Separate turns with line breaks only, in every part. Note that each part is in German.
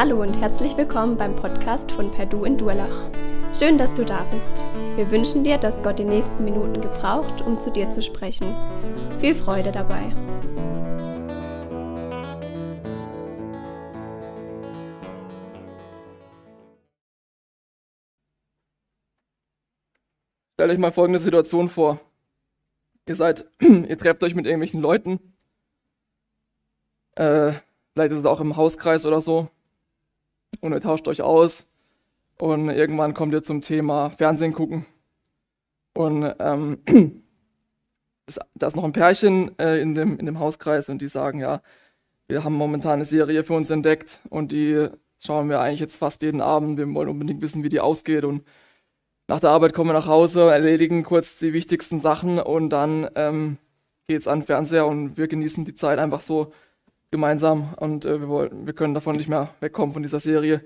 Hallo und herzlich willkommen beim Podcast von Perdu in Durlach. Schön, dass du da bist. Wir wünschen dir, dass Gott die nächsten Minuten gebraucht, um zu dir zu sprechen. Viel Freude dabei.
Stellt euch mal folgende Situation vor. Ihr seid, ihr trefft euch mit irgendwelchen Leuten. Äh, vielleicht ist es auch im Hauskreis oder so und ihr tauscht euch aus und irgendwann kommt ihr zum Thema Fernsehen gucken. Und ähm, da ist noch ein Pärchen äh, in, dem, in dem Hauskreis und die sagen, ja, wir haben momentan eine Serie für uns entdeckt und die schauen wir eigentlich jetzt fast jeden Abend. Wir wollen unbedingt wissen, wie die ausgeht und nach der Arbeit kommen wir nach Hause, erledigen kurz die wichtigsten Sachen und dann ähm, geht es an den Fernseher und wir genießen die Zeit einfach so gemeinsam und äh, wir, wollen, wir können davon nicht mehr wegkommen von dieser Serie.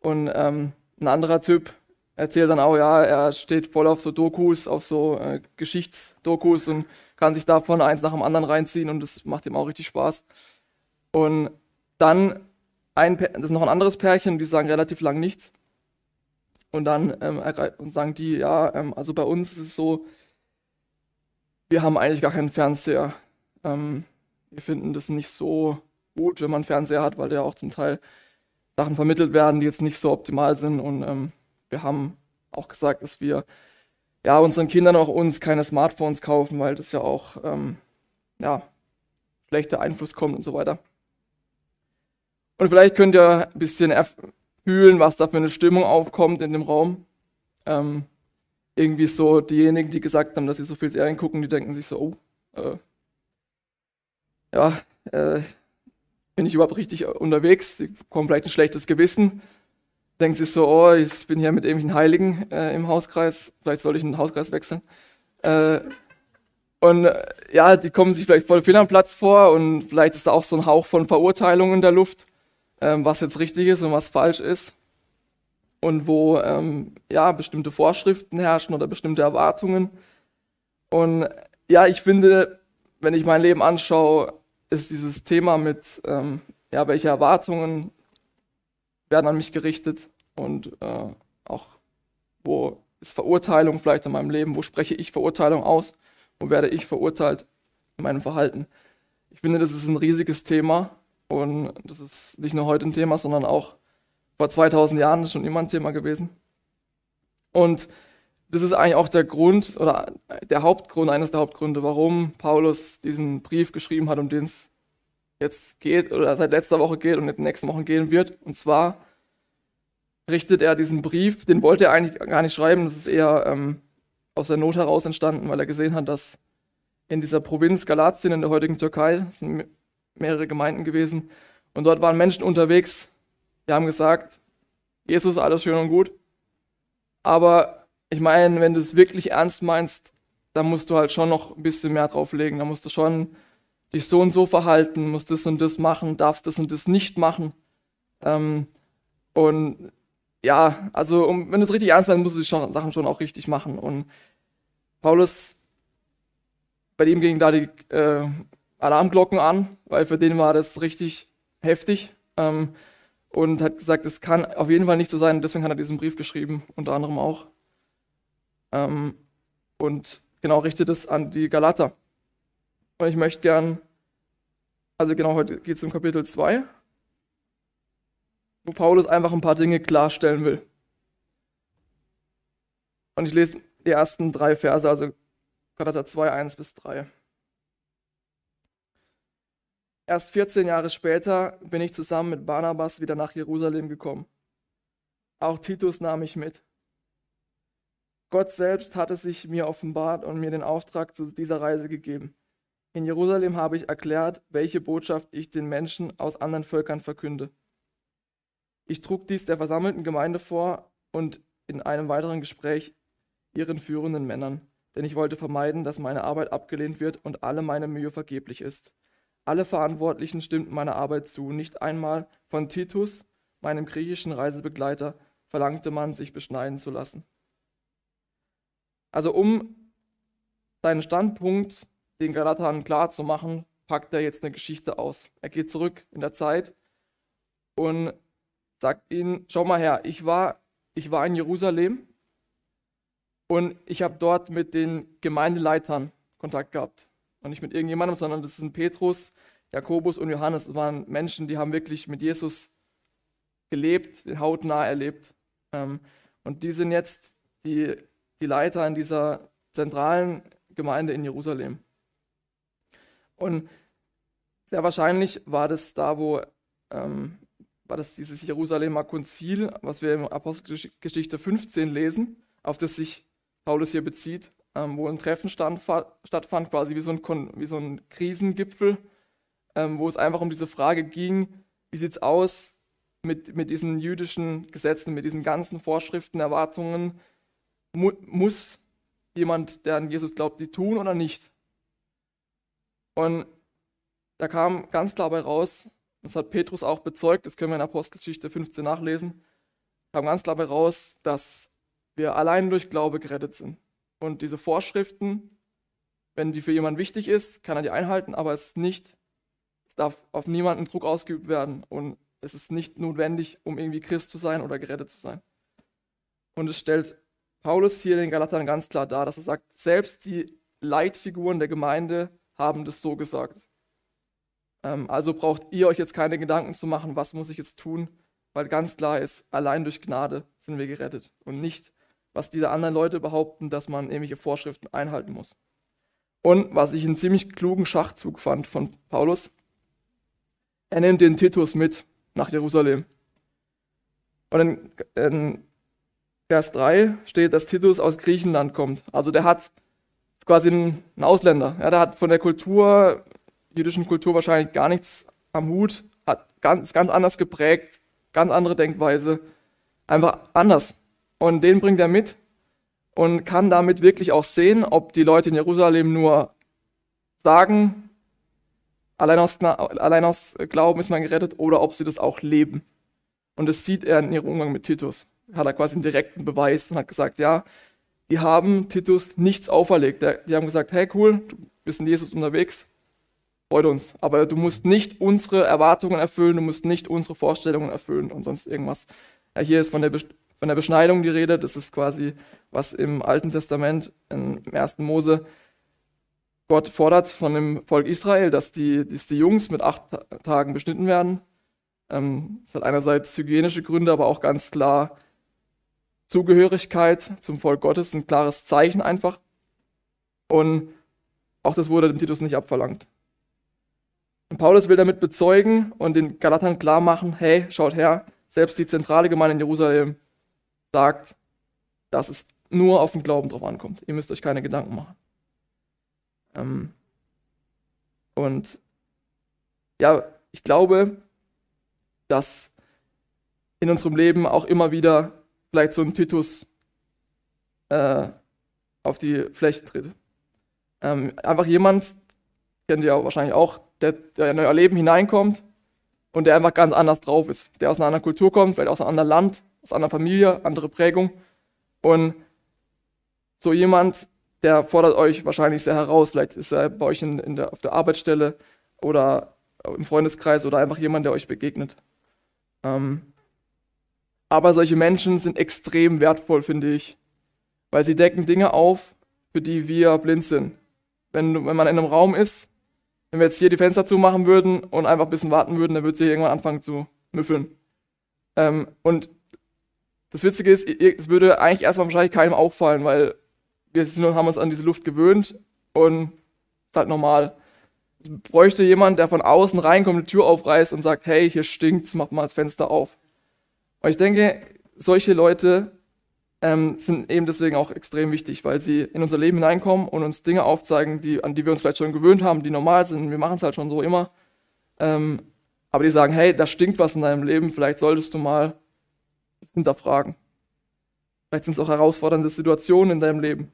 Und ähm, ein anderer Typ erzählt dann auch, ja, er steht voll auf so Dokus, auf so äh, Geschichtsdokus und kann sich davon eins nach dem anderen reinziehen und das macht ihm auch richtig Spaß. Und dann ein, das ist noch ein anderes Pärchen, die sagen relativ lang nichts. Und dann ähm, und sagen die, ja, ähm, also bei uns ist es so, wir haben eigentlich gar keinen Fernseher. Ähm, wir finden das nicht so gut, wenn man Fernseher hat, weil ja auch zum Teil Sachen vermittelt werden, die jetzt nicht so optimal sind. Und ähm, wir haben auch gesagt, dass wir ja unseren Kindern auch uns keine Smartphones kaufen, weil das ja auch ähm, ja, schlechter Einfluss kommt und so weiter. Und vielleicht könnt ihr ein bisschen fühlen, was da für eine Stimmung aufkommt in dem Raum. Ähm, irgendwie so diejenigen, die gesagt haben, dass sie so viel Serien gucken, die denken sich so, oh, äh, ja, äh, bin ich überhaupt richtig unterwegs? Sie bekommen vielleicht ein schlechtes Gewissen. Denken sich so, oh, ich bin hier mit irgendwelchen Heiligen äh, im Hauskreis, vielleicht soll ich einen Hauskreis wechseln. Äh, und äh, ja, die kommen sich vielleicht voll fehl am Platz vor und vielleicht ist da auch so ein Hauch von Verurteilung in der Luft, ähm, was jetzt richtig ist und was falsch ist. Und wo ähm, ja, bestimmte Vorschriften herrschen oder bestimmte Erwartungen. Und ja, ich finde, wenn ich mein Leben anschaue, ist dieses Thema mit, ähm, ja, welche Erwartungen werden an mich gerichtet und äh, auch, wo ist Verurteilung vielleicht in meinem Leben, wo spreche ich Verurteilung aus, wo werde ich verurteilt in meinem Verhalten. Ich finde, das ist ein riesiges Thema und das ist nicht nur heute ein Thema, sondern auch vor 2000 Jahren schon immer ein Thema gewesen. Und das ist eigentlich auch der Grund oder der Hauptgrund, eines der Hauptgründe, warum Paulus diesen Brief geschrieben hat, um den es jetzt geht oder seit letzter Woche geht und in den nächsten Wochen gehen wird. Und zwar richtet er diesen Brief, den wollte er eigentlich gar nicht schreiben, das ist eher ähm, aus der Not heraus entstanden, weil er gesehen hat, dass in dieser Provinz Galatien in der heutigen Türkei, das sind mehrere Gemeinden gewesen, und dort waren Menschen unterwegs, die haben gesagt, Jesus, alles schön und gut, aber ich meine, wenn du es wirklich ernst meinst, dann musst du halt schon noch ein bisschen mehr drauflegen. Da musst du schon dich so und so verhalten, musst das und das machen, darfst das und das nicht machen. Ähm, und ja, also um, wenn du es richtig ernst meinst, musst du die Sachen schon auch richtig machen. Und Paulus, bei dem gingen da die äh, Alarmglocken an, weil für den war das richtig heftig. Ähm, und hat gesagt, es kann auf jeden Fall nicht so sein. Deswegen hat er diesen Brief geschrieben, unter anderem auch. Ähm, und genau richtet es an die Galater. Und ich möchte gern, also genau heute geht es um Kapitel 2, wo Paulus einfach ein paar Dinge klarstellen will. Und ich lese die ersten drei Verse, also Galater 2, 1 bis 3. Erst 14 Jahre später bin ich zusammen mit Barnabas wieder nach Jerusalem gekommen. Auch Titus nahm ich mit. Gott selbst hatte sich mir offenbart und mir den Auftrag zu dieser Reise gegeben. In Jerusalem habe ich erklärt, welche Botschaft ich den Menschen aus anderen Völkern verkünde. Ich trug dies der versammelten Gemeinde vor und in einem weiteren Gespräch ihren führenden Männern, denn ich wollte vermeiden, dass meine Arbeit abgelehnt wird und alle meine Mühe vergeblich ist. Alle Verantwortlichen stimmten meiner Arbeit zu. Nicht einmal von Titus, meinem griechischen Reisebegleiter, verlangte man, sich beschneiden zu lassen. Also um seinen Standpunkt den Galatern klar zu machen, packt er jetzt eine Geschichte aus. Er geht zurück in der Zeit und sagt ihnen, schau mal her, ich war, ich war in Jerusalem und ich habe dort mit den Gemeindeleitern Kontakt gehabt. Und nicht mit irgendjemandem, sondern das sind Petrus, Jakobus und Johannes. Das waren Menschen, die haben wirklich mit Jesus gelebt, hautnah erlebt. Ähm, und die sind jetzt die, die Leiter in dieser zentralen Gemeinde in Jerusalem. Und sehr wahrscheinlich war das da, wo ähm, war das dieses Jerusalemer Konzil, was wir in Apostelgeschichte 15 lesen, auf das sich Paulus hier bezieht, ähm, wo ein Treffen stand, stattfand, quasi wie so ein, wie so ein Krisengipfel, ähm, wo es einfach um diese Frage ging, wie sieht es aus mit, mit diesen jüdischen Gesetzen, mit diesen ganzen Vorschriften, Erwartungen, mu muss jemand, der an Jesus glaubt, die tun oder nicht? Und da kam ganz klar bei raus, das hat Petrus auch bezeugt, das können wir in Apostelgeschichte 15 nachlesen, kam ganz klar bei raus, dass wir allein durch Glaube gerettet sind. Und diese Vorschriften, wenn die für jemanden wichtig ist, kann er die einhalten, aber es ist nicht, es darf auf niemanden Druck ausgeübt werden und es ist nicht notwendig, um irgendwie Christ zu sein oder gerettet zu sein. Und es stellt Paulus hier den Galatern ganz klar dar, dass er sagt, selbst die Leitfiguren der Gemeinde haben das so gesagt. Ähm, also braucht ihr euch jetzt keine Gedanken zu machen, was muss ich jetzt tun, weil ganz klar ist, allein durch Gnade sind wir gerettet und nicht, was diese anderen Leute behaupten, dass man irgendwelche Vorschriften einhalten muss. Und was ich einen ziemlich klugen Schachzug fand von Paulus, er nimmt den Titus mit nach Jerusalem. Und in, in Vers 3 steht, dass Titus aus Griechenland kommt. Also der hat quasi ein, Ausländer. Ja, der hat von der Kultur, jüdischen Kultur wahrscheinlich gar nichts am Hut, hat ganz, ganz anders geprägt, ganz andere Denkweise, einfach anders. Und den bringt er mit und kann damit wirklich auch sehen, ob die Leute in Jerusalem nur sagen, allein aus, allein aus Glauben ist man gerettet, oder ob sie das auch leben. Und das sieht er in ihrem Umgang mit Titus. Hat er quasi einen direkten Beweis und hat gesagt, ja, die haben Titus nichts auferlegt. Die haben gesagt, hey cool, du bist in Jesus unterwegs, freut uns. Aber du musst nicht unsere Erwartungen erfüllen, du musst nicht unsere Vorstellungen erfüllen und sonst irgendwas. Ja, hier ist von der, von der Beschneidung die Rede. Das ist quasi, was im Alten Testament, im 1. Mose, Gott fordert von dem Volk Israel, dass die, dass die Jungs mit acht Tagen beschnitten werden. Ähm, das hat einerseits hygienische Gründe, aber auch ganz klar Zugehörigkeit zum Volk Gottes, ein klares Zeichen einfach. Und auch das wurde dem Titus nicht abverlangt. Und Paulus will damit bezeugen und den Galatern klar machen, hey, schaut her, selbst die zentrale Gemeinde in Jerusalem sagt, dass es nur auf den Glauben drauf ankommt. Ihr müsst euch keine Gedanken machen. Ähm und ja, ich glaube, dass in unserem Leben auch immer wieder vielleicht so ein Titus äh, auf die Fläche tritt. Ähm, einfach jemand, kennt ihr wahrscheinlich auch, der, der in euer Leben hineinkommt und der einfach ganz anders drauf ist. Der aus einer anderen Kultur kommt, vielleicht aus einem anderen Land, aus einer Familie, andere Prägung. Und so jemand, der fordert euch wahrscheinlich sehr heraus. Vielleicht ist er bei euch in, in der, auf der Arbeitsstelle oder im Freundeskreis oder einfach jemand, der euch begegnet. Ähm, aber solche Menschen sind extrem wertvoll, finde ich, weil sie decken Dinge auf, für die wir blind sind. Wenn, wenn man in einem Raum ist, wenn wir jetzt hier die Fenster zumachen würden und einfach ein bisschen warten würden, dann würde sie irgendwann anfangen zu müffeln. Ähm, und das Witzige ist, es würde eigentlich erstmal wahrscheinlich keinem auffallen, weil wir sind, haben uns an diese Luft gewöhnt und ist halt normal. Es bräuchte jemand, der von außen reinkommt, die Tür aufreißt und sagt, hey, hier stinkt's, mach mal das Fenster auf. Und ich denke, solche Leute ähm, sind eben deswegen auch extrem wichtig, weil sie in unser Leben hineinkommen und uns Dinge aufzeigen, die, an die wir uns vielleicht schon gewöhnt haben, die normal sind. Wir machen es halt schon so immer. Ähm, aber die sagen, hey, da stinkt was in deinem Leben, vielleicht solltest du mal hinterfragen. Vielleicht sind es auch herausfordernde Situationen in deinem Leben.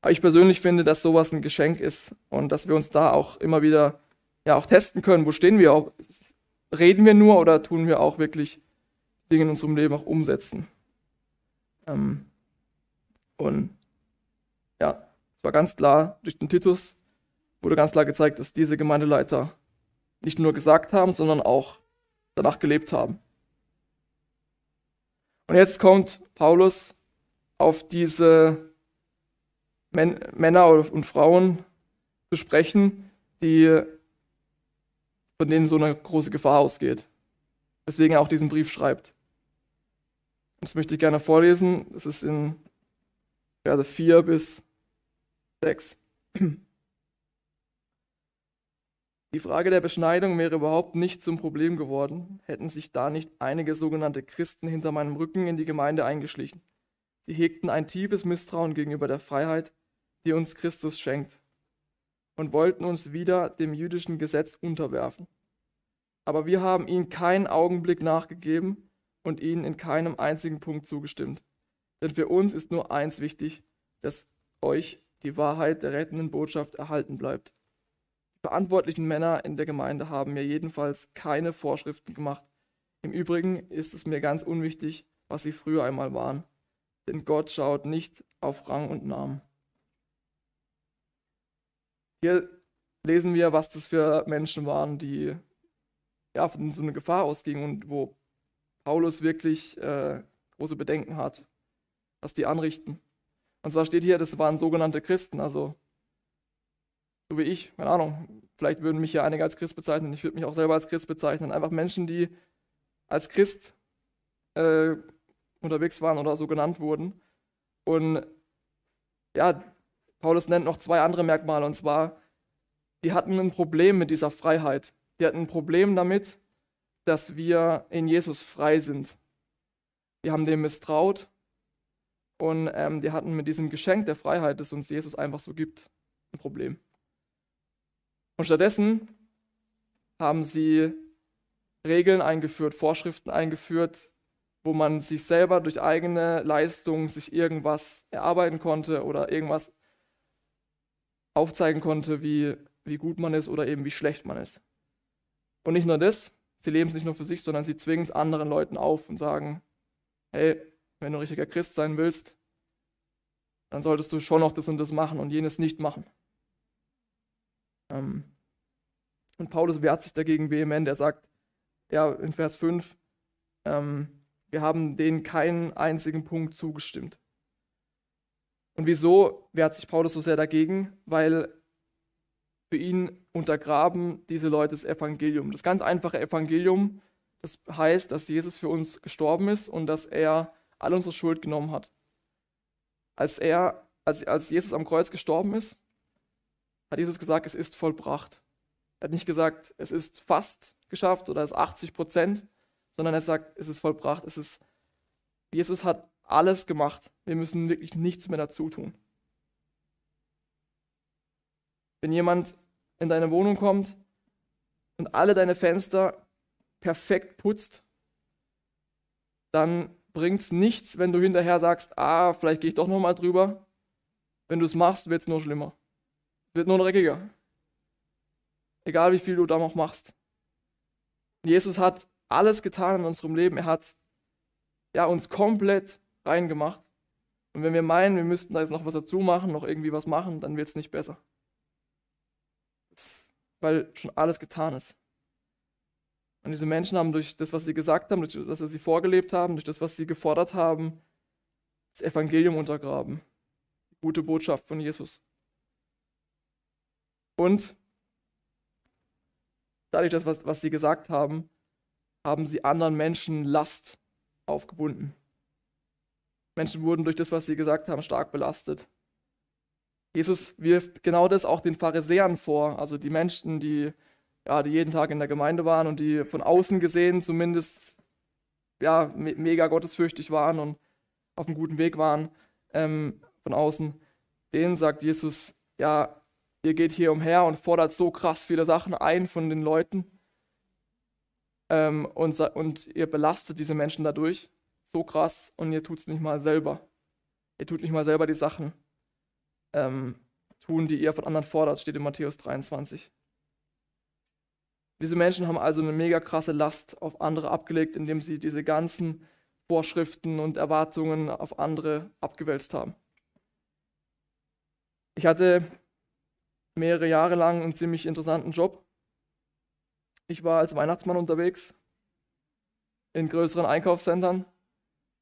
Aber ich persönlich finde, dass sowas ein Geschenk ist und dass wir uns da auch immer wieder ja auch testen können, wo stehen wir Reden wir nur oder tun wir auch wirklich Dinge in unserem Leben auch umsetzen. Ähm, und ja, es war ganz klar, durch den Titus wurde ganz klar gezeigt, dass diese Gemeindeleiter nicht nur gesagt haben, sondern auch danach gelebt haben. Und jetzt kommt Paulus auf diese Männer und Frauen zu sprechen, die, von denen so eine große Gefahr ausgeht. Weswegen er auch diesen Brief schreibt. Das möchte ich gerne vorlesen. Das ist in Verse 4 bis 6. Die Frage der Beschneidung wäre überhaupt nicht zum Problem geworden, hätten sich da nicht einige sogenannte Christen hinter meinem Rücken in die Gemeinde eingeschlichen. Sie hegten ein tiefes Misstrauen gegenüber der Freiheit, die uns Christus schenkt, und wollten uns wieder dem jüdischen Gesetz unterwerfen. Aber wir haben ihnen keinen Augenblick nachgegeben und ihnen in keinem einzigen Punkt zugestimmt. Denn für uns ist nur eins wichtig, dass euch die Wahrheit der rettenden Botschaft erhalten bleibt. Die verantwortlichen Männer in der Gemeinde haben mir jedenfalls keine Vorschriften gemacht. Im Übrigen ist es mir ganz unwichtig, was sie früher einmal waren. Denn Gott schaut nicht auf Rang und Namen. Hier lesen wir, was das für Menschen waren, die ja, von so einer Gefahr ausgingen und wo Paulus wirklich äh, große Bedenken hat, was die anrichten. Und zwar steht hier, das waren sogenannte Christen, also so wie ich, keine Ahnung, vielleicht würden mich ja einige als Christ bezeichnen, ich würde mich auch selber als Christ bezeichnen, einfach Menschen, die als Christ äh, unterwegs waren oder so genannt wurden. Und ja, Paulus nennt noch zwei andere Merkmale, und zwar, die hatten ein Problem mit dieser Freiheit. Die hatten ein Problem damit, dass wir in Jesus frei sind. Die haben dem misstraut und ähm, die hatten mit diesem Geschenk der Freiheit, das uns Jesus einfach so gibt, ein Problem. Und stattdessen haben sie Regeln eingeführt, Vorschriften eingeführt, wo man sich selber durch eigene Leistung sich irgendwas erarbeiten konnte oder irgendwas aufzeigen konnte, wie, wie gut man ist oder eben wie schlecht man ist. Und nicht nur das, sie leben es nicht nur für sich, sondern sie zwingen es anderen Leuten auf und sagen, hey, wenn du ein richtiger Christ sein willst, dann solltest du schon noch das und das machen und jenes nicht machen. Ähm, und Paulus wehrt sich dagegen vehement. Er sagt, ja, in Vers 5, ähm, wir haben denen keinen einzigen Punkt zugestimmt. Und wieso wehrt sich Paulus so sehr dagegen? Weil für ihn untergraben diese Leute das Evangelium. Das ganz einfache Evangelium, das heißt, dass Jesus für uns gestorben ist und dass er all unsere Schuld genommen hat. Als er, als, als Jesus am Kreuz gestorben ist, hat Jesus gesagt, es ist vollbracht. Er hat nicht gesagt, es ist fast geschafft oder es ist 80 Prozent, sondern er sagt, es ist vollbracht. Es ist, Jesus hat alles gemacht. Wir müssen wirklich nichts mehr dazu tun. Wenn jemand in deine Wohnung kommt und alle deine Fenster perfekt putzt, dann bringt es nichts, wenn du hinterher sagst, ah, vielleicht gehe ich doch nochmal drüber. Wenn du es machst, wird es nur schlimmer. Wird nur dreckiger. Egal wie viel du da noch machst. Jesus hat alles getan in unserem Leben. Er hat ja, uns komplett reingemacht. Und wenn wir meinen, wir müssten da jetzt noch was dazu machen, noch irgendwie was machen, dann wird es nicht besser. Weil schon alles getan ist. Und diese Menschen haben durch das, was sie gesagt haben, durch das, was sie vorgelebt haben, durch das, was sie gefordert haben, das Evangelium untergraben. Die gute Botschaft von Jesus. Und dadurch, das, was, was sie gesagt haben, haben sie anderen Menschen Last aufgebunden. Menschen wurden durch das, was sie gesagt haben, stark belastet. Jesus wirft genau das auch den Pharisäern vor, also die Menschen, die ja, die jeden Tag in der Gemeinde waren und die von außen gesehen zumindest ja, mega gottesfürchtig waren und auf einem guten Weg waren ähm, von außen, denen sagt Jesus, ja, ihr geht hier umher und fordert so krass viele Sachen ein von den Leuten ähm, und, und ihr belastet diese Menschen dadurch so krass und ihr tut es nicht mal selber. Ihr tut nicht mal selber die Sachen ähm, tun, die ihr von anderen fordert, steht in Matthäus 23. Diese Menschen haben also eine mega krasse Last auf andere abgelegt, indem sie diese ganzen Vorschriften und Erwartungen auf andere abgewälzt haben. Ich hatte mehrere Jahre lang einen ziemlich interessanten Job. Ich war als Weihnachtsmann unterwegs in größeren Einkaufszentren,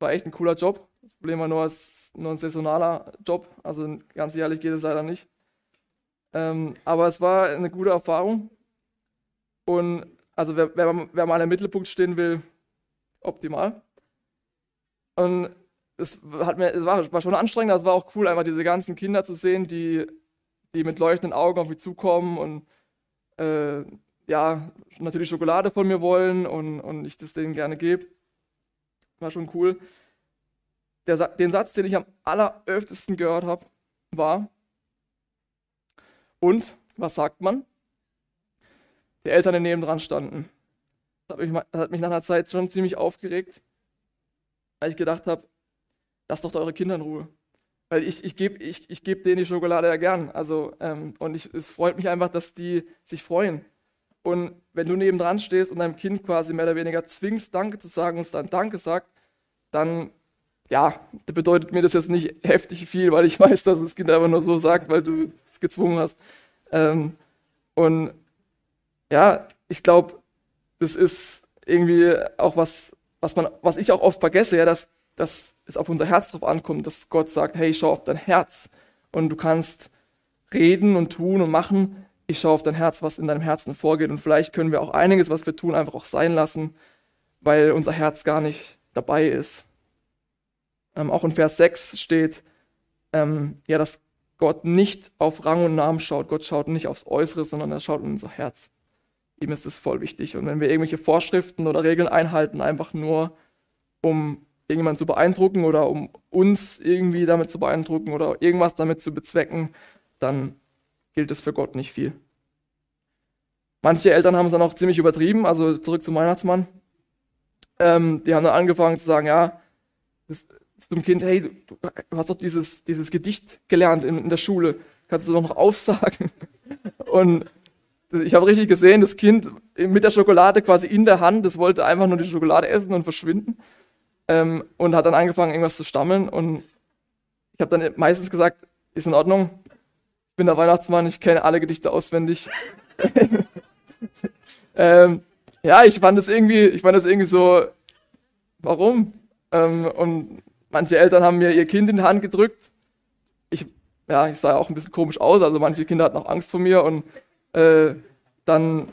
war echt ein cooler Job. Das Problem war nur, es ist nur ein saisonaler Job, also ganz jährlich geht es leider nicht. Ähm, aber es war eine gute Erfahrung. Und also wer, wer, wer mal im Mittelpunkt stehen will, optimal. Und es, hat mir, es war, war schon anstrengend, aber es war auch cool, einfach diese ganzen Kinder zu sehen, die, die mit leuchtenden Augen auf mich zukommen und äh, ja, natürlich Schokolade von mir wollen und, und ich das denen gerne gebe. War schon cool. Der, den Satz, den ich am alleröftesten gehört habe, war, und was sagt man? Die Eltern, die nebendran standen. Das hat, mich, das hat mich nach einer Zeit schon ziemlich aufgeregt, weil ich gedacht habe, lasst doch eure Kinder in Ruhe. Weil ich, ich gebe ich, ich geb denen die Schokolade ja gern. Also, ähm, und ich, es freut mich einfach, dass die sich freuen. Und wenn du nebendran stehst und deinem Kind quasi mehr oder weniger zwingst, Danke zu sagen und es dann Danke sagt, dann, ja, bedeutet mir das jetzt nicht heftig viel, weil ich weiß, dass das Kind einfach nur so sagt, weil du es gezwungen hast. Ähm, und ja, ich glaube, das ist irgendwie auch was, was, man, was ich auch oft vergesse, ja, dass, dass es auf unser Herz drauf ankommt, dass Gott sagt, hey, schau auf dein Herz und du kannst reden und tun und machen, ich schaue auf dein Herz, was in deinem Herzen vorgeht. Und vielleicht können wir auch einiges, was wir tun, einfach auch sein lassen, weil unser Herz gar nicht dabei ist. Ähm, auch in Vers 6 steht, ähm, ja, dass Gott nicht auf Rang und Namen schaut. Gott schaut nicht aufs Äußere, sondern er schaut in unser Herz. Ihm ist es voll wichtig. Und wenn wir irgendwelche Vorschriften oder Regeln einhalten, einfach nur um irgendjemanden zu beeindrucken oder um uns irgendwie damit zu beeindrucken oder irgendwas damit zu bezwecken, dann gilt es für Gott nicht viel. Manche Eltern haben es dann auch ziemlich übertrieben, also zurück zum Weihnachtsmann. Ähm, die haben dann angefangen zu sagen, ja, das, zum Kind, hey, du, du, hast doch dieses, dieses Gedicht gelernt in, in der Schule, kannst du doch noch aufsagen. Und ich habe richtig gesehen, das Kind mit der Schokolade quasi in der Hand, das wollte einfach nur die Schokolade essen und verschwinden. Ähm, und hat dann angefangen, irgendwas zu stammeln. Und ich habe dann meistens gesagt, ist in Ordnung, ich bin der Weihnachtsmann, ich kenne alle Gedichte auswendig. ähm, ja, ich fand das irgendwie, ich fand das irgendwie so, warum? Ähm, und manche Eltern haben mir ihr Kind in die Hand gedrückt. Ich, ja, ich sah auch ein bisschen komisch aus, also manche Kinder hatten auch Angst vor mir und äh, dann,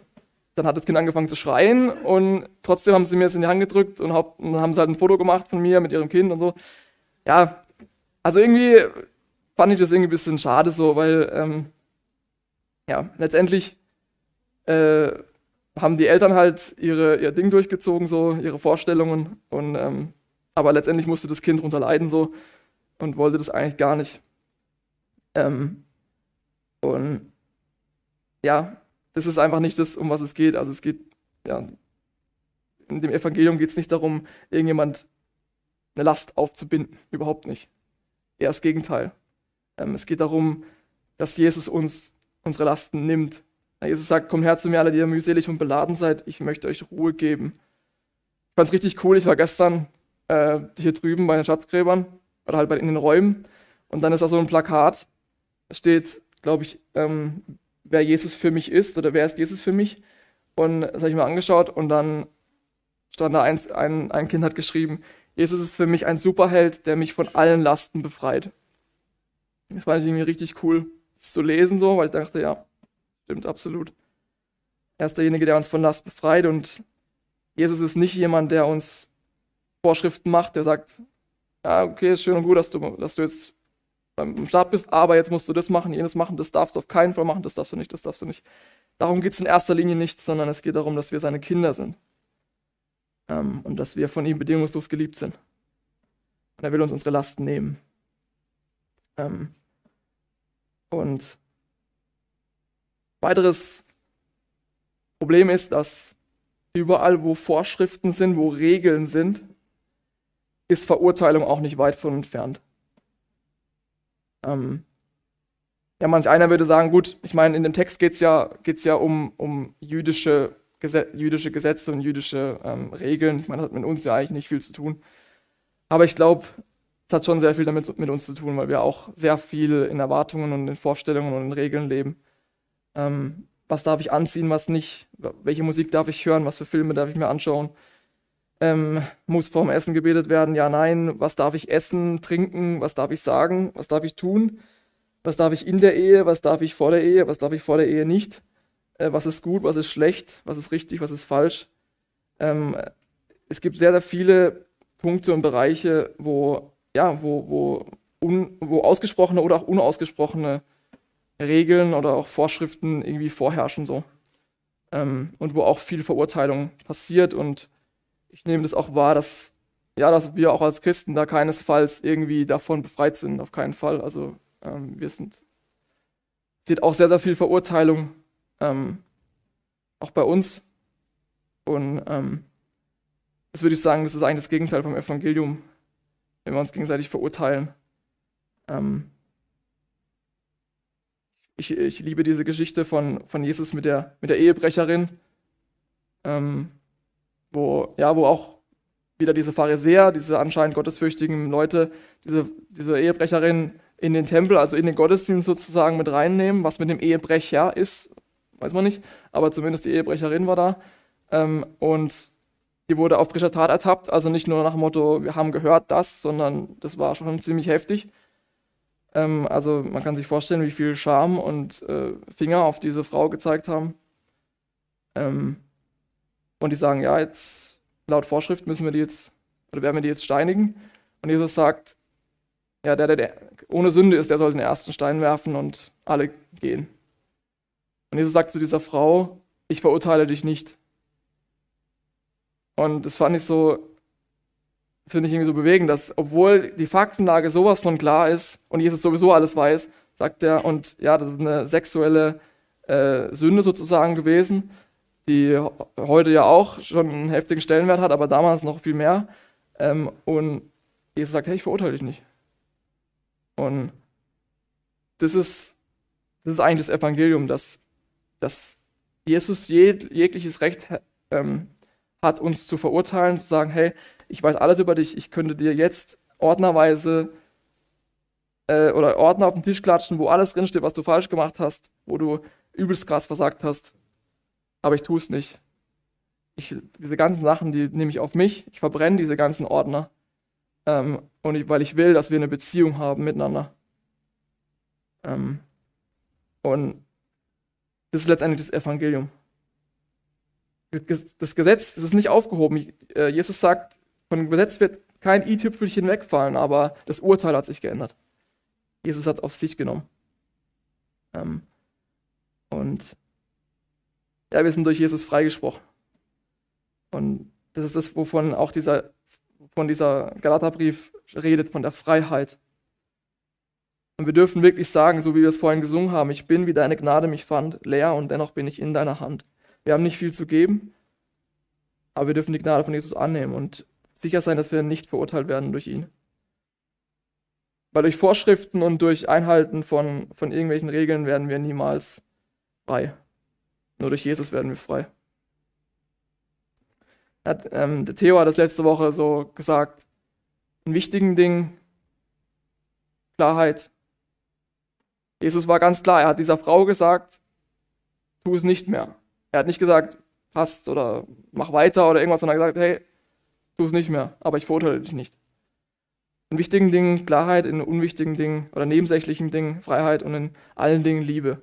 dann hat das Kind angefangen zu schreien und trotzdem haben sie mir es in die Hand gedrückt und, hab, und haben sie halt ein Foto gemacht von mir mit ihrem Kind und so. Ja, also irgendwie fand ich das irgendwie ein bisschen schade so, weil ähm, ja, letztendlich äh, haben die Eltern halt ihre, ihr Ding durchgezogen, so ihre Vorstellungen und ähm, aber letztendlich musste das Kind darunter leiden so und wollte das eigentlich gar nicht. Ähm, und ja, das ist einfach nicht das, um was es geht. Also es geht, ja, in dem Evangelium geht es nicht darum, irgendjemand eine Last aufzubinden. Überhaupt nicht. Eher das Gegenteil. Ähm, es geht darum, dass Jesus uns unsere Lasten nimmt. Jesus sagt, kommt her zu mir, alle, die ihr mühselig und beladen seid, ich möchte euch Ruhe geben. Ich fand es richtig cool, ich war gestern äh, hier drüben bei den Schatzgräbern oder halt bei, in den Räumen und dann ist da so ein Plakat, steht, glaube ich, ähm, wer Jesus für mich ist oder wer ist Jesus für mich und das habe ich mir angeschaut und dann stand da eins, ein, ein Kind hat geschrieben, Jesus ist für mich ein Superheld, der mich von allen Lasten befreit. Das fand ich irgendwie richtig cool, das zu lesen, so, weil ich dachte, ja, stimmt absolut. Er ist derjenige, der uns von Last befreit und Jesus ist nicht jemand, der uns Vorschriften macht, der sagt, ja, okay, ist schön und gut, dass du, dass du jetzt beim Start bist, aber jetzt musst du das machen, jenes machen, das darfst du auf keinen Fall machen, das darfst du nicht, das darfst du nicht. Darum geht es in erster Linie nicht, sondern es geht darum, dass wir seine Kinder sind ähm, und dass wir von ihm bedingungslos geliebt sind. Und er will uns unsere Lasten nehmen. Ähm, und weiteres Problem ist, dass überall, wo Vorschriften sind, wo Regeln sind, ist Verurteilung auch nicht weit von entfernt. Ähm, ja, manch einer würde sagen, gut, ich meine, in dem Text geht es ja, geht's ja um, um jüdische, Gesetz, jüdische Gesetze und jüdische ähm, Regeln. Ich meine, das hat mit uns ja eigentlich nicht viel zu tun. Aber ich glaube, es hat schon sehr viel damit mit uns zu tun, weil wir auch sehr viel in Erwartungen und in Vorstellungen und in Regeln leben. Ähm, was darf ich anziehen, was nicht? Welche Musik darf ich hören? Was für Filme darf ich mir anschauen? Ähm, muss vorm Essen gebetet werden? Ja, nein. Was darf ich essen, trinken? Was darf ich sagen? Was darf ich tun? Was darf ich in der Ehe? Was darf ich vor der Ehe? Was darf ich vor der Ehe nicht? Äh, was ist gut? Was ist schlecht? Was ist richtig? Was ist falsch? Ähm, es gibt sehr, sehr viele Punkte und Bereiche, wo, ja, wo, wo, un, wo ausgesprochene oder auch unausgesprochene Regeln oder auch Vorschriften irgendwie vorherrschen so. Ähm, und wo auch viel Verurteilung passiert und ich nehme das auch wahr, dass, ja, dass wir auch als Christen da keinesfalls irgendwie davon befreit sind, auf keinen Fall. Also ähm, wir sind, sieht auch sehr, sehr viel Verurteilung, ähm, auch bei uns. Und ähm, das würde ich sagen, das ist eigentlich das Gegenteil vom Evangelium, wenn wir uns gegenseitig verurteilen. Ähm, ich, ich liebe diese Geschichte von, von Jesus mit der, mit der Ehebrecherin, ähm, wo, ja, wo auch wieder diese Pharisäer, diese anscheinend gottesfürchtigen Leute, diese, diese Ehebrecherin in den Tempel, also in den Gottesdienst sozusagen mit reinnehmen. Was mit dem Ehebrecher ist, weiß man nicht, aber zumindest die Ehebrecherin war da. Ähm, und die wurde auf frischer Tat ertappt, also nicht nur nach dem Motto, wir haben gehört das, sondern das war schon ziemlich heftig. Ähm, also man kann sich vorstellen, wie viel Scham und äh, Finger auf diese Frau gezeigt haben. Ähm, und die sagen, ja, jetzt laut Vorschrift müssen wir die jetzt, oder werden wir die jetzt steinigen. Und Jesus sagt, ja, der, der, der ohne Sünde ist, der soll den ersten Stein werfen und alle gehen. Und Jesus sagt zu dieser Frau, ich verurteile dich nicht. Und das fand ich so, das finde ich irgendwie so bewegend, dass obwohl die Faktenlage sowas von klar ist und Jesus sowieso alles weiß, sagt er, und ja, das ist eine sexuelle äh, Sünde sozusagen gewesen, die heute ja auch schon einen heftigen Stellenwert hat, aber damals noch viel mehr. Ähm, und Jesus sagt, hey, ich verurteile dich nicht. Und das ist, das ist eigentlich das Evangelium, dass, dass Jesus jeg, jegliches Recht ähm, hat, uns zu verurteilen, zu sagen, hey, ich weiß alles über dich, ich könnte dir jetzt ordnerweise äh, oder Ordner auf den Tisch klatschen, wo alles drinsteht, was du falsch gemacht hast, wo du übelst krass versagt hast. Aber ich tue es nicht. Ich, diese ganzen Sachen, die nehme ich auf mich. Ich verbrenne diese ganzen Ordner. Ähm, und ich, weil ich will, dass wir eine Beziehung haben miteinander. Ähm, und das ist letztendlich das Evangelium. Das Gesetz das ist nicht aufgehoben. Äh, Jesus sagt, von dem Gesetz wird kein i-Tüpfelchen wegfallen, aber das Urteil hat sich geändert. Jesus hat es auf sich genommen. Ähm, und ja, wir sind durch Jesus freigesprochen. Und das ist das, wovon auch dieser, von dieser Galaterbrief redet, von der Freiheit. Und wir dürfen wirklich sagen, so wie wir es vorhin gesungen haben, ich bin, wie deine Gnade mich fand, leer und dennoch bin ich in deiner Hand. Wir haben nicht viel zu geben, aber wir dürfen die Gnade von Jesus annehmen und sicher sein, dass wir nicht verurteilt werden durch ihn. Weil durch Vorschriften und durch Einhalten von, von irgendwelchen Regeln werden wir niemals frei. Nur durch Jesus werden wir frei. Hat, ähm, der Theo hat das letzte Woche so gesagt, in wichtigen Dingen Klarheit. Jesus war ganz klar, er hat dieser Frau gesagt, tu es nicht mehr. Er hat nicht gesagt, passt oder mach weiter oder irgendwas, sondern gesagt, hey, tu es nicht mehr, aber ich verurteile dich nicht. In wichtigen Dingen Klarheit, in unwichtigen Dingen oder nebensächlichen Dingen Freiheit und in allen Dingen Liebe.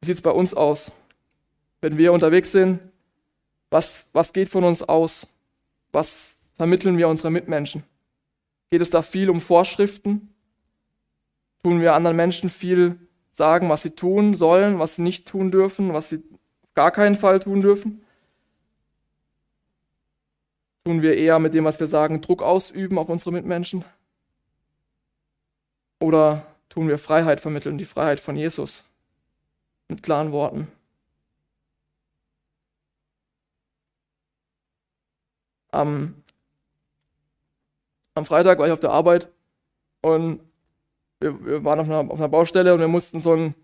Wie sieht es bei uns aus? Wenn wir unterwegs sind, was, was geht von uns aus? Was vermitteln wir unseren Mitmenschen? Geht es da viel um Vorschriften? Tun wir anderen Menschen viel sagen, was sie tun sollen, was sie nicht tun dürfen, was sie auf gar keinen Fall tun dürfen? Tun wir eher mit dem, was wir sagen, Druck ausüben auf unsere Mitmenschen? Oder tun wir Freiheit vermitteln, die Freiheit von Jesus? Mit klaren Worten. Am, am Freitag war ich auf der Arbeit und wir, wir waren auf einer, auf einer, Baustelle und wir mussten so ein,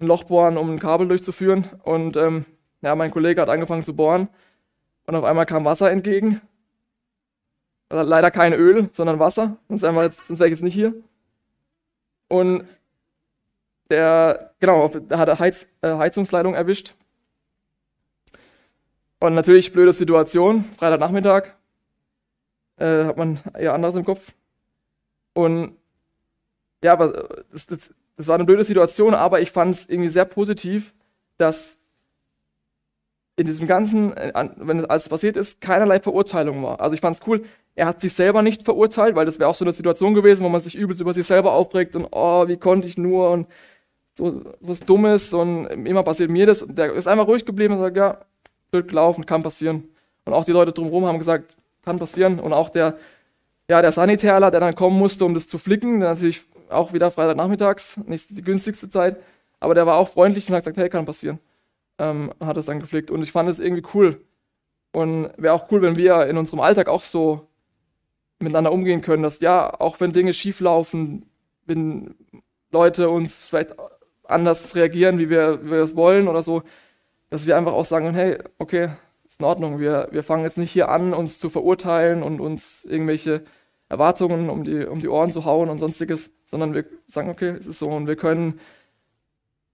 ein, Loch bohren, um ein Kabel durchzuführen. Und ähm, ja, mein Kollege hat angefangen zu bohren und auf einmal kam Wasser entgegen also leider kein Öl, sondern Wasser, sonst wäre ich jetzt nicht hier. Und der, genau, da hat er Heiz, äh, Heizungsleitung erwischt. Und natürlich blöde Situation, Freitagnachmittag, äh, hat man eher anderes im Kopf. Und ja, aber das, das, das war eine blöde Situation, aber ich fand es irgendwie sehr positiv, dass in diesem Ganzen, äh, wenn es alles passiert ist, keinerlei Verurteilung war. Also ich fand es cool, er hat sich selber nicht verurteilt, weil das wäre auch so eine Situation gewesen, wo man sich übelst über sich selber aufregt und oh, wie konnte ich nur und so, so was Dummes und immer passiert mir das. Und der ist einfach ruhig geblieben und sagt, ja, blöd gelaufen, kann passieren. Und auch die Leute drumherum haben gesagt, kann passieren. Und auch der, ja, der Sanitärler, der dann kommen musste, um das zu flicken, der natürlich auch wieder Freitagnachmittags, nicht die günstigste Zeit, aber der war auch freundlich und hat gesagt, hey, kann passieren. Ähm, hat es dann geflickt. Und ich fand es irgendwie cool. Und wäre auch cool, wenn wir in unserem Alltag auch so miteinander umgehen können, dass ja, auch wenn Dinge schief laufen, wenn Leute uns vielleicht anders reagieren, wie wir, wie es wollen oder so, dass wir einfach auch sagen, hey, okay, ist in Ordnung, wir, wir fangen jetzt nicht hier an, uns zu verurteilen und uns irgendwelche Erwartungen um die, um die Ohren zu hauen und sonstiges, sondern wir sagen, okay, es ist so und wir können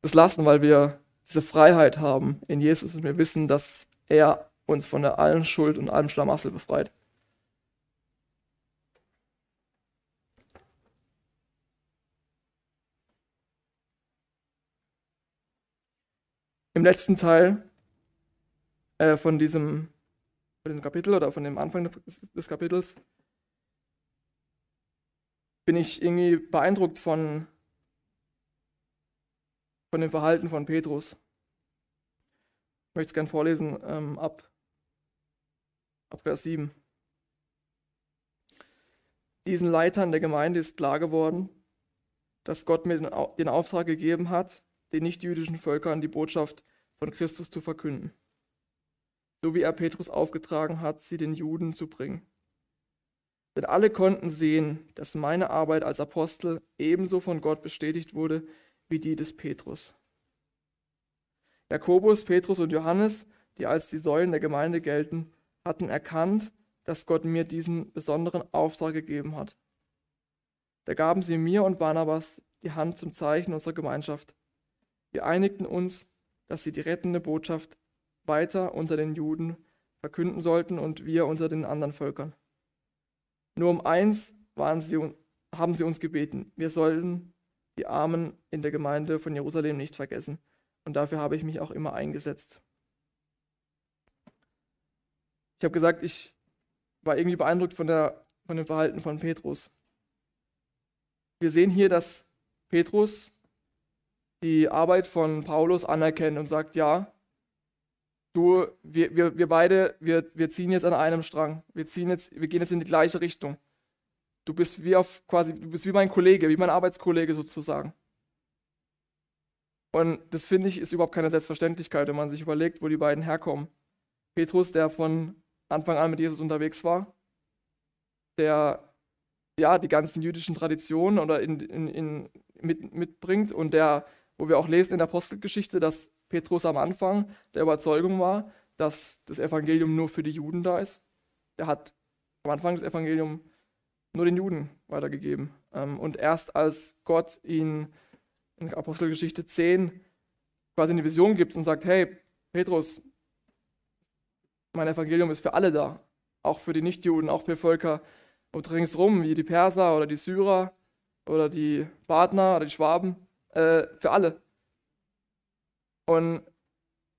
das lassen, weil wir diese Freiheit haben in Jesus und wir wissen, dass er uns von der allen Schuld und allem Schlamassel befreit. Im letzten Teil äh, von, diesem, von diesem Kapitel oder von dem Anfang des, des Kapitels bin ich irgendwie beeindruckt von, von dem Verhalten von Petrus. Ich möchte es gerne vorlesen ähm, ab, ab Vers 7. Diesen Leitern der Gemeinde ist klar geworden, dass Gott mir den Auftrag gegeben hat, den nichtjüdischen Völkern die Botschaft von Christus zu verkünden, so wie er Petrus aufgetragen hat, sie den Juden zu bringen. Denn alle konnten sehen, dass meine Arbeit als Apostel ebenso von Gott bestätigt wurde wie die des Petrus. Jakobus, Petrus und Johannes, die als die Säulen der Gemeinde gelten, hatten erkannt, dass Gott mir diesen besonderen Auftrag gegeben hat. Da gaben sie mir und Barnabas die Hand zum Zeichen unserer Gemeinschaft. Wir einigten uns, dass sie die rettende Botschaft weiter unter den Juden verkünden sollten und wir unter den anderen Völkern. Nur um eins sie, haben sie uns gebeten, wir sollten die Armen in der Gemeinde von Jerusalem nicht vergessen. Und dafür habe ich mich auch immer eingesetzt. Ich habe gesagt, ich war irgendwie beeindruckt von, der, von dem Verhalten von Petrus. Wir sehen hier, dass Petrus die Arbeit von Paulus anerkennt und sagt, ja, du, wir, wir, wir beide, wir, wir ziehen jetzt an einem Strang. Wir, ziehen jetzt, wir gehen jetzt in die gleiche Richtung. Du bist wie auf quasi, du bist wie mein Kollege, wie mein Arbeitskollege sozusagen. Und das finde ich ist überhaupt keine Selbstverständlichkeit, wenn man sich überlegt, wo die beiden herkommen. Petrus, der von Anfang an mit Jesus unterwegs war, der ja die ganzen jüdischen Traditionen oder in, in, in, mit, mitbringt und der wo wir auch lesen in der Apostelgeschichte, dass Petrus am Anfang der Überzeugung war, dass das Evangelium nur für die Juden da ist. Er hat am Anfang das Evangelium nur den Juden weitergegeben. Ähm, und erst als Gott ihn in Apostelgeschichte 10 quasi eine Vision gibt und sagt, hey, Petrus, mein Evangelium ist für alle da, auch für die Nichtjuden, auch für Völker und ringsrum, wie die Perser oder die Syrer oder die Partner oder die Schwaben äh, für alle. Und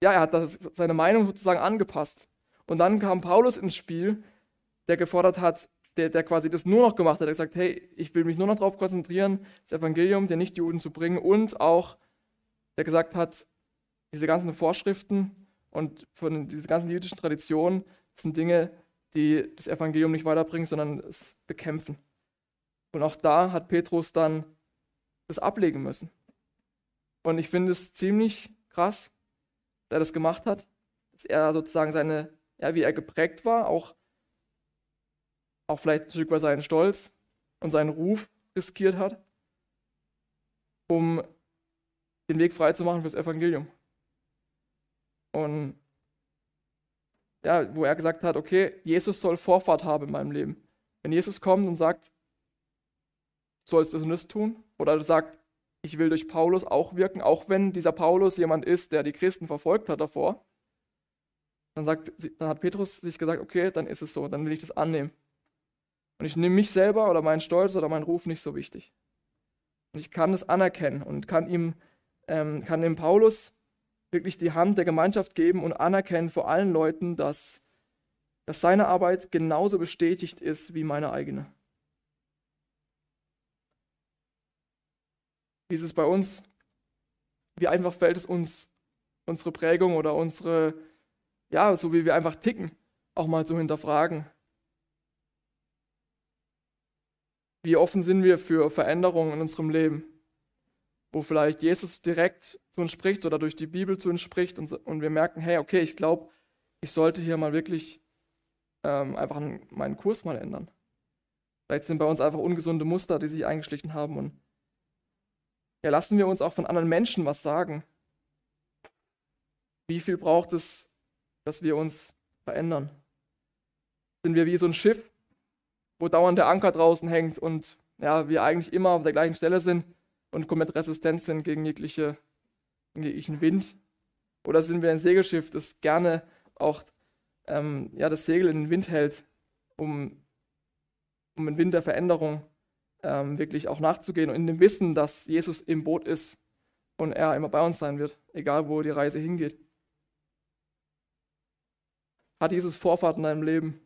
ja, er hat das, seine Meinung sozusagen angepasst. Und dann kam Paulus ins Spiel, der gefordert hat, der, der quasi das nur noch gemacht hat. Er hat gesagt, hey, ich will mich nur noch darauf konzentrieren, das Evangelium der Nichtjuden zu bringen und auch, der gesagt hat, diese ganzen Vorschriften und von diesen ganzen jüdischen Traditionen sind Dinge, die das Evangelium nicht weiterbringen, sondern es bekämpfen. Und auch da hat Petrus dann das ablegen müssen. Und ich finde es ziemlich krass, dass er das gemacht hat, dass er sozusagen seine, ja, wie er geprägt war, auch, auch vielleicht ein Stück weit seinen Stolz und seinen Ruf riskiert hat, um den Weg frei zu machen fürs Evangelium. Und ja, wo er gesagt hat, okay, Jesus soll Vorfahrt haben in meinem Leben. Wenn Jesus kommt und sagt, du sollst das und das tun, oder sagt, ich will durch Paulus auch wirken, auch wenn dieser Paulus jemand ist, der die Christen verfolgt hat davor, Dann, sagt, dann hat Petrus sich gesagt, okay, dann ist es so, dann will ich das annehmen. Und ich nehme mich selber oder meinen Stolz oder meinen Ruf nicht so wichtig. Und ich kann es anerkennen und kann ihm, ähm, kann dem Paulus wirklich die Hand der Gemeinschaft geben und anerkennen vor allen Leuten, dass, dass seine Arbeit genauso bestätigt ist wie meine eigene. Wie ist es bei uns? Wie einfach fällt es uns, unsere Prägung oder unsere, ja, so wie wir einfach ticken, auch mal zu hinterfragen? Wie offen sind wir für Veränderungen in unserem Leben? Wo vielleicht Jesus direkt zu uns spricht oder durch die Bibel zu uns spricht und, und wir merken, hey, okay, ich glaube, ich sollte hier mal wirklich ähm, einfach meinen Kurs mal ändern. Vielleicht sind bei uns einfach ungesunde Muster, die sich eingeschlichen haben und ja, lassen wir uns auch von anderen Menschen was sagen. Wie viel braucht es, dass wir uns verändern? Sind wir wie so ein Schiff, wo dauernd der Anker draußen hängt und ja, wir eigentlich immer auf der gleichen Stelle sind und komplett resistent sind gegen, jegliche, gegen jeglichen Wind? Oder sind wir ein Segelschiff, das gerne auch ähm, ja, das Segel in den Wind hält, um, um den Wind der Veränderung ähm, wirklich auch nachzugehen und in dem Wissen, dass Jesus im Boot ist und er immer bei uns sein wird, egal wo die Reise hingeht? Hat Jesus Vorfahrt in deinem Leben?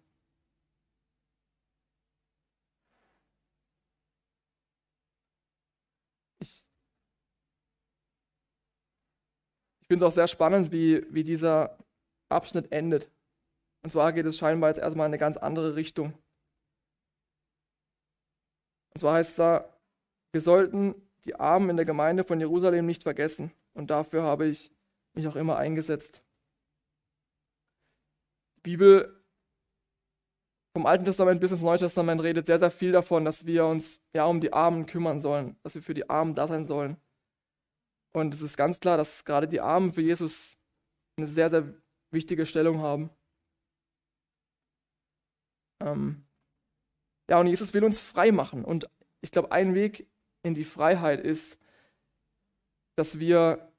Ich finde es auch sehr spannend, wie, wie dieser Abschnitt endet. Und zwar geht es scheinbar jetzt erstmal in eine ganz andere Richtung. Und zwar heißt es da, wir sollten die Armen in der Gemeinde von Jerusalem nicht vergessen. Und dafür habe ich mich auch immer eingesetzt. Die Bibel vom Alten Testament bis ins Neue Testament redet sehr, sehr viel davon, dass wir uns ja um die Armen kümmern sollen, dass wir für die Armen da sein sollen. Und es ist ganz klar, dass gerade die Armen für Jesus eine sehr, sehr wichtige Stellung haben. Ähm ja, und Jesus will uns frei machen. Und ich glaube, ein Weg in die Freiheit ist, dass wir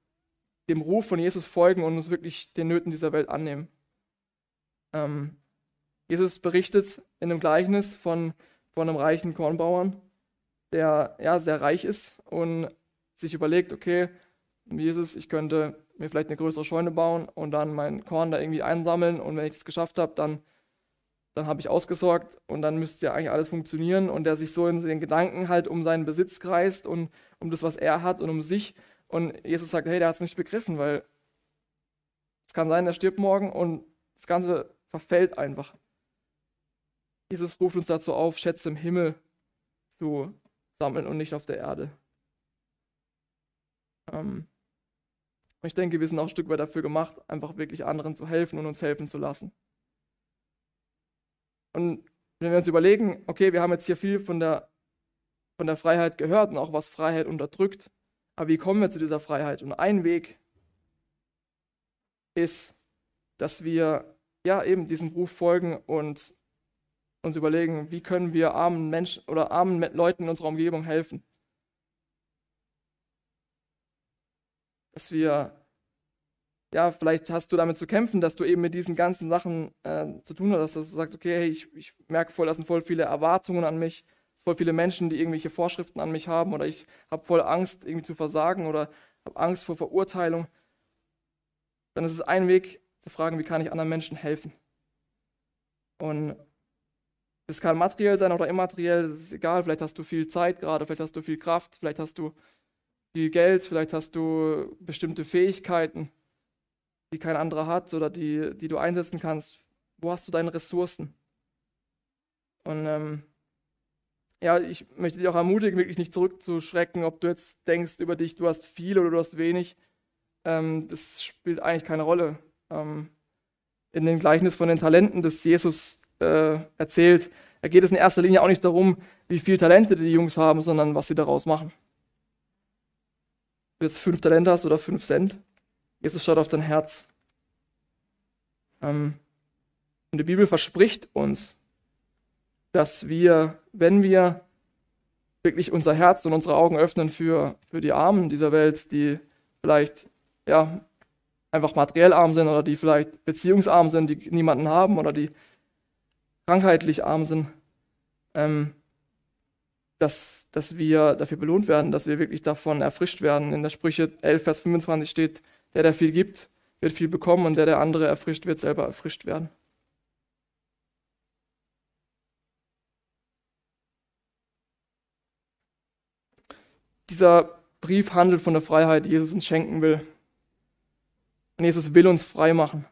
dem Ruf von Jesus folgen und uns wirklich den Nöten dieser Welt annehmen. Ähm Jesus berichtet in einem Gleichnis von, von einem reichen Kornbauern, der ja sehr reich ist und sich überlegt, okay, Jesus, ich könnte mir vielleicht eine größere Scheune bauen und dann mein Korn da irgendwie einsammeln und wenn ich das geschafft habe, dann, dann habe ich ausgesorgt und dann müsste ja eigentlich alles funktionieren und der sich so in den Gedanken halt um seinen Besitz kreist und um das, was er hat und um sich und Jesus sagt, hey, der hat es nicht begriffen, weil es kann sein, der stirbt morgen und das Ganze verfällt einfach. Jesus ruft uns dazu auf, Schätze im Himmel zu sammeln und nicht auf der Erde. Ähm, ich denke, wir sind auch ein Stück weit dafür gemacht, einfach wirklich anderen zu helfen und uns helfen zu lassen. Und wenn wir uns überlegen, okay, wir haben jetzt hier viel von der, von der Freiheit gehört und auch was Freiheit unterdrückt, aber wie kommen wir zu dieser Freiheit? Und ein Weg ist, dass wir ja eben diesem Ruf folgen und uns überlegen, wie können wir armen Menschen oder armen Leuten in unserer Umgebung helfen. dass wir, ja, vielleicht hast du damit zu kämpfen, dass du eben mit diesen ganzen Sachen äh, zu tun hast, dass du sagst, okay, hey, ich, ich merke voll, das sind voll viele Erwartungen an mich, voll viele Menschen, die irgendwelche Vorschriften an mich haben oder ich habe voll Angst, irgendwie zu versagen oder habe Angst vor Verurteilung. Dann ist es ein Weg zu fragen, wie kann ich anderen Menschen helfen? Und das kann materiell sein oder immateriell, das ist egal. Vielleicht hast du viel Zeit gerade, vielleicht hast du viel Kraft, vielleicht hast du viel Geld, vielleicht hast du bestimmte Fähigkeiten, die kein anderer hat oder die, die du einsetzen kannst. Wo hast du deine Ressourcen? Und ähm, ja, ich möchte dich auch ermutigen, wirklich nicht zurückzuschrecken, ob du jetzt denkst über dich, du hast viel oder du hast wenig. Ähm, das spielt eigentlich keine Rolle. Ähm, in dem Gleichnis von den Talenten, das Jesus äh, erzählt, da geht es in erster Linie auch nicht darum, wie viele Talente die Jungs haben, sondern was sie daraus machen du jetzt fünf Talente hast oder fünf Cent. Jesus schaut auf dein Herz. Ähm, und die Bibel verspricht uns, dass wir, wenn wir wirklich unser Herz und unsere Augen öffnen für, für die Armen dieser Welt, die vielleicht ja, einfach materiell arm sind oder die vielleicht beziehungsarm sind, die niemanden haben oder die krankheitlich arm sind, ähm, dass, dass wir dafür belohnt werden, dass wir wirklich davon erfrischt werden. In der Sprüche 11, Vers 25 steht, der, der viel gibt, wird viel bekommen und der, der andere erfrischt, wird selber erfrischt werden. Dieser Brief handelt von der Freiheit, die Jesus uns schenken will. Und Jesus will uns frei machen.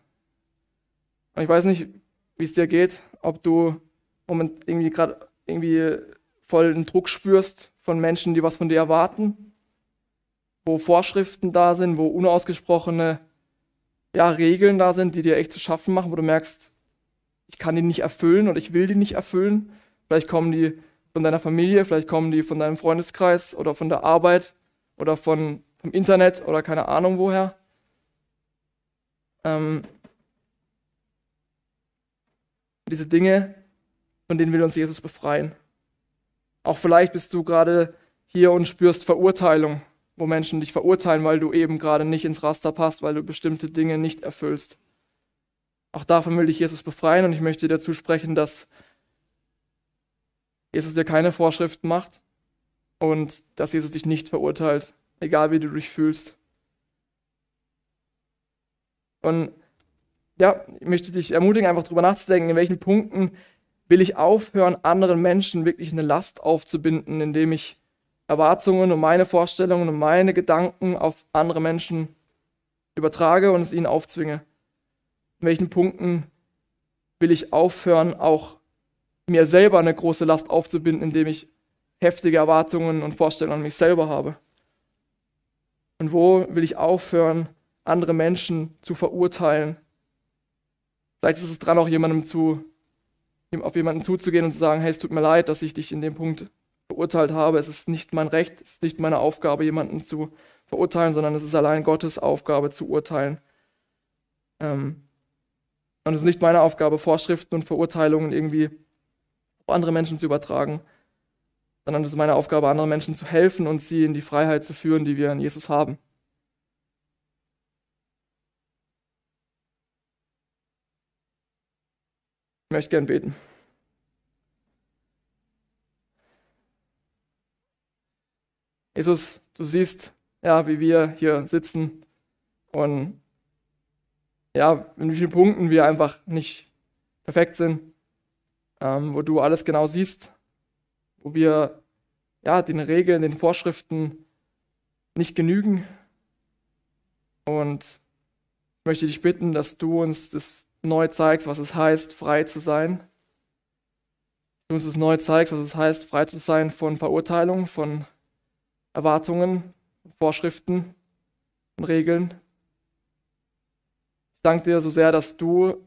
Und ich weiß nicht, wie es dir geht, ob du moment irgendwie gerade irgendwie voll den Druck spürst von Menschen, die was von dir erwarten, wo Vorschriften da sind, wo unausgesprochene ja, Regeln da sind, die dir echt zu schaffen machen, wo du merkst, ich kann die nicht erfüllen oder ich will die nicht erfüllen. Vielleicht kommen die von deiner Familie, vielleicht kommen die von deinem Freundeskreis oder von der Arbeit oder von, vom Internet oder keine Ahnung woher. Ähm, diese Dinge, von denen will uns Jesus befreien. Auch vielleicht bist du gerade hier und spürst Verurteilung, wo Menschen dich verurteilen, weil du eben gerade nicht ins Raster passt, weil du bestimmte Dinge nicht erfüllst. Auch davon will dich Jesus befreien und ich möchte dir zusprechen, dass Jesus dir keine Vorschriften macht und dass Jesus dich nicht verurteilt, egal wie du dich fühlst. Und ja, ich möchte dich ermutigen, einfach darüber nachzudenken, in welchen Punkten will ich aufhören, anderen Menschen wirklich eine Last aufzubinden, indem ich Erwartungen und meine Vorstellungen und meine Gedanken auf andere Menschen übertrage und es ihnen aufzwinge. In welchen Punkten will ich aufhören, auch mir selber eine große Last aufzubinden, indem ich heftige Erwartungen und Vorstellungen an mich selber habe? Und wo will ich aufhören, andere Menschen zu verurteilen? Vielleicht ist es dran, auch jemandem zu, auf jemanden zuzugehen und zu sagen, hey, es tut mir leid, dass ich dich in dem Punkt verurteilt habe. Es ist nicht mein Recht, es ist nicht meine Aufgabe, jemanden zu verurteilen, sondern es ist allein Gottes Aufgabe zu urteilen. Ähm, und es ist nicht meine Aufgabe, Vorschriften und Verurteilungen irgendwie auf andere Menschen zu übertragen, sondern es ist meine Aufgabe, anderen Menschen zu helfen und sie in die Freiheit zu führen, die wir in Jesus haben. Ich möchte gern beten. Jesus, du siehst, ja, wie wir hier sitzen und ja, in wie vielen Punkten wir einfach nicht perfekt sind ähm, wo du alles genau siehst, wo wir ja, den Regeln, den Vorschriften nicht genügen. Und ich möchte dich bitten, dass du uns das neu zeigst, was es heißt, frei zu sein. Du uns das neu zeigst, was es heißt, frei zu sein von Verurteilung, von Erwartungen, Vorschriften und Regeln. Ich danke dir so sehr, dass du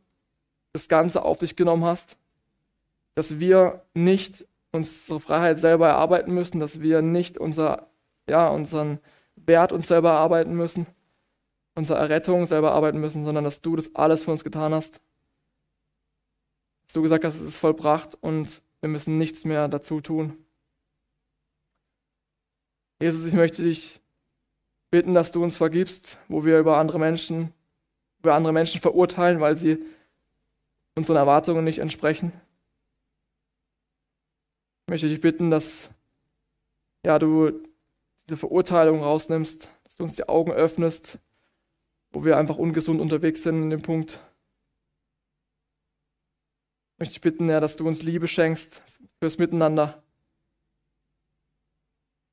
das Ganze auf dich genommen hast dass wir nicht unsere Freiheit selber erarbeiten müssen, dass wir nicht unser, ja, unseren Wert uns selber erarbeiten müssen, unsere Errettung selber arbeiten müssen, sondern dass du das alles für uns getan hast. Dass du gesagt hast, es ist vollbracht und wir müssen nichts mehr dazu tun. Jesus, ich möchte dich bitten, dass du uns vergibst, wo wir über andere Menschen, über andere Menschen verurteilen, weil sie unseren Erwartungen nicht entsprechen. Ich möchte dich bitten, dass ja, du diese Verurteilung rausnimmst, dass du uns die Augen öffnest, wo wir einfach ungesund unterwegs sind in dem Punkt. Ich möchte dich bitten, ja, dass du uns Liebe schenkst fürs Miteinander.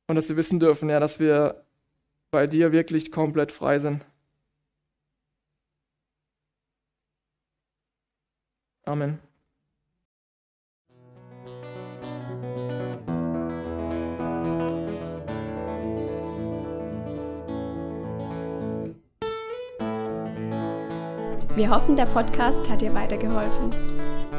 Und dass wir wissen dürfen, ja, dass wir bei dir wirklich komplett frei sind. Amen.
Wir hoffen, der Podcast hat dir weitergeholfen.